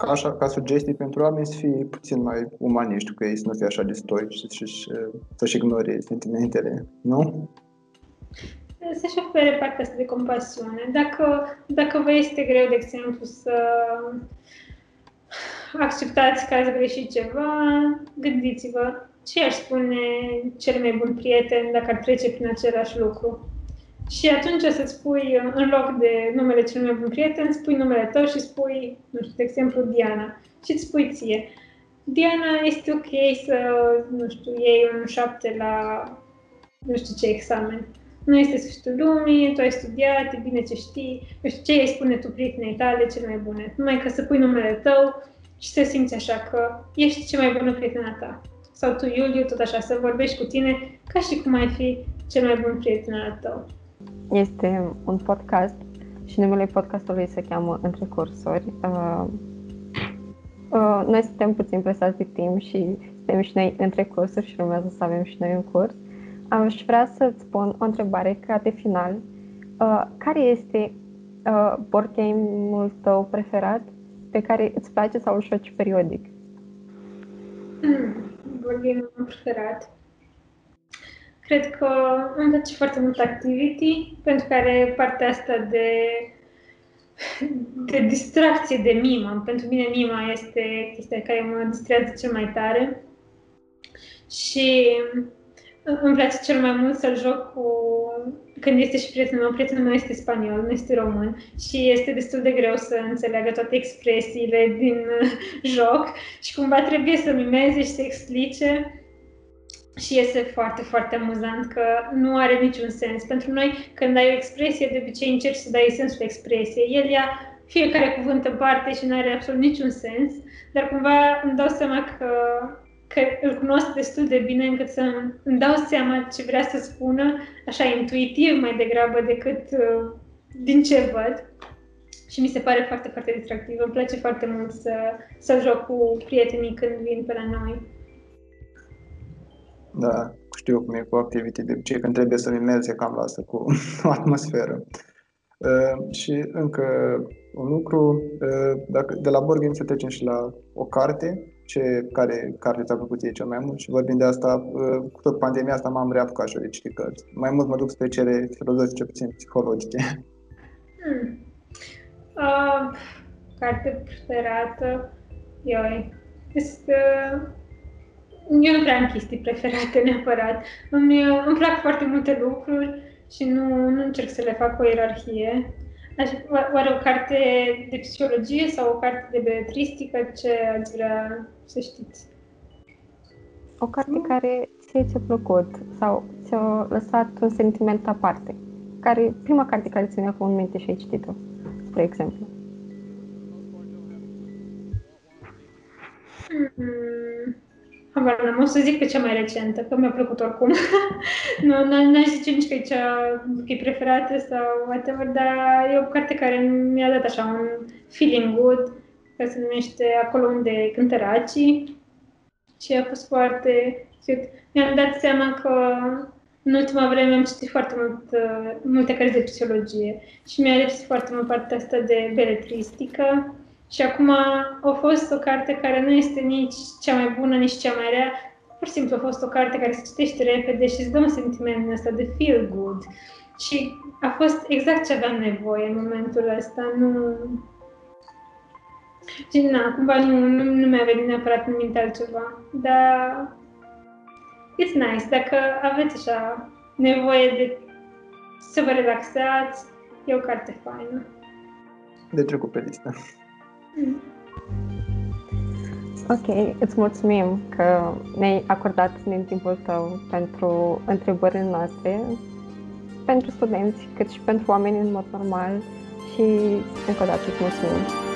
[SPEAKER 3] așa, ca sugestii pentru oameni să fie puțin mai umaniști cu ei, să nu fie așa de stoici și, și să-și ignore sentimentele, nu?
[SPEAKER 2] Să-și ofere partea asta de compasiune. Dacă, dacă vă este greu, de exemplu, să acceptați că ați greșit ceva, gândiți-vă ce aș spune cel mai bun prieten dacă ar trece prin același lucru. Și atunci să-ți spui, în loc de numele cel mai bun prieten, spui numele tău și spui, nu știu, de exemplu, Diana. Și îți spui ție, Diana, este ok să, nu știu, iei un șapte la nu știu ce examen. Nu este sfârșitul lumii, tu ai studiat, e bine ce știi, nu știu ce îi spune tu prietenei tale cel mai bune. Numai că să pui numele tău și să simți așa că ești cea mai bună prietena ta sau tu, Iuliu, tot așa, să vorbești cu tine ca și cum ai fi cel mai bun prieten al tău.
[SPEAKER 1] Este un podcast și numele podcastului se cheamă Între Cursuri. Uh, uh, noi suntem puțin presați de timp și suntem și noi între cursuri și urmează să avem și noi un curs. Aș vrea să-ți spun o întrebare ca de final. Uh, care este uh, board game-ul tău preferat pe care îți place sau îl joci periodic?
[SPEAKER 2] Mm vorbim preferat. Cred că îmi place foarte mult Activity, pentru că are partea asta de, de distracție, de mimă. Pentru mine mima este chestia care mă distrează cel mai tare. Și îmi place cel mai mult să-l joc cu când este și prietenul meu, prietenul meu este spaniol, nu este român și este destul de greu să înțeleagă toate expresiile din uh, joc și cumva trebuie să mimeze și să explice și este foarte, foarte amuzant că nu are niciun sens. Pentru noi, când ai o expresie, de obicei încerci să dai sensul expresiei. El ia fiecare cuvânt în parte și nu are absolut niciun sens, dar cumva îmi dau seama că că îl cunosc destul de bine încât să îmi dau seama ce vrea să spună, așa intuitiv mai degrabă decât uh, din ce văd. Și mi se pare foarte, foarte distractiv. Îmi place foarte mult să, să joc cu prietenii când vin pe la noi.
[SPEAKER 3] Da, știu cum e cu activity de obicei, când trebuie să mimeze cam lasă cu o atmosferă. Uh, și încă un lucru, uh, dacă de la board game să trecem și la o carte, ce, care carte ți-a plăcut ție cel mai mult și vorbind de asta, uh, cu tot pandemia asta m-am reapucat și eu de citit cărți. Mai mult mă duc spre cele filozofice, puțin psihologice.
[SPEAKER 2] Hmm. Uh, carte preferată? Ioi. Este... Eu nu prea am chestii preferate neapărat. Îmi, îmi plac foarte multe lucruri și nu, nu încerc să le fac o ierarhie. Aș, oare o carte de psihologie sau o carte de beletristică? Ce ați vrea să știți?
[SPEAKER 1] O carte mm. care ție ți-a plăcut sau ți-a lăsat un sentiment aparte. Care, prima carte care ți-a venit în minte și ai citit-o, spre exemplu.
[SPEAKER 2] Mm, Habar n-am, o să zic pe cea mai recentă, că mi-a plăcut oricum. nu, n-aș zice nici că e cea că e preferată sau whatever, dar e o carte care mi-a dat așa un feeling good, care se numește Acolo unde cântă racii și a fost foarte cute. Mi-am dat seama că în ultima vreme am citit foarte mult, uh, multe cărți de psihologie și mi-a lipsit foarte mult partea asta de beletristică și acum a fost o carte care nu este nici cea mai bună, nici cea mai rea. Pur și simplu a fost o carte care se citește repede și îți dă un sentiment ăsta de feel good. Și a fost exact ce aveam nevoie în momentul ăsta. Nu... Și na, cumva nu, nu, nu mi-a venit neapărat în minte altceva. Dar it's nice. Dacă aveți așa nevoie de să vă relaxați, e o carte faină.
[SPEAKER 3] De trecut pe listă.
[SPEAKER 1] Ok, îți mulțumim că ne-ai acordat din timpul tău pentru întrebările noastre, pentru studenți, cât și pentru oameni în mod normal și încă o dată îți mulțumim.